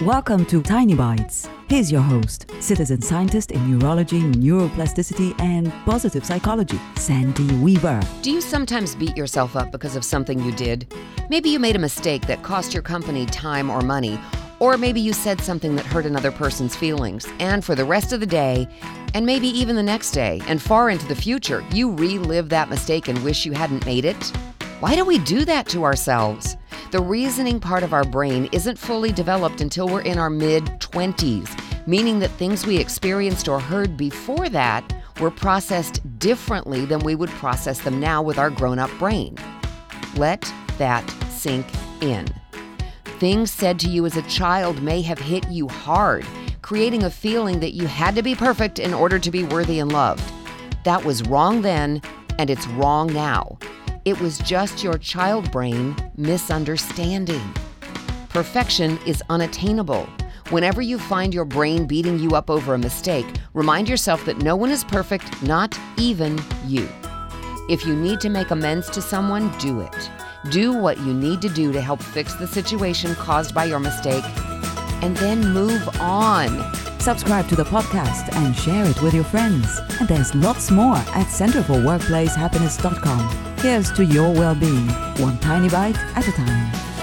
Welcome to Tiny Bites. Here's your host, citizen scientist in neurology, neuroplasticity, and positive psychology, Sandy Weaver. Do you sometimes beat yourself up because of something you did? Maybe you made a mistake that cost your company time or money, or maybe you said something that hurt another person's feelings, and for the rest of the day, and maybe even the next day, and far into the future, you relive that mistake and wish you hadn't made it? Why do we do that to ourselves? The reasoning part of our brain isn't fully developed until we're in our mid 20s, meaning that things we experienced or heard before that were processed differently than we would process them now with our grown up brain. Let that sink in. Things said to you as a child may have hit you hard, creating a feeling that you had to be perfect in order to be worthy and loved. That was wrong then, and it's wrong now. It was just your child brain misunderstanding. Perfection is unattainable. Whenever you find your brain beating you up over a mistake, remind yourself that no one is perfect, not even you. If you need to make amends to someone, do it. Do what you need to do to help fix the situation caused by your mistake, and then move on. Subscribe to the podcast and share it with your friends. And there's lots more at centerforworkplacehappiness.com. Here's to your well being, one tiny bite at a time.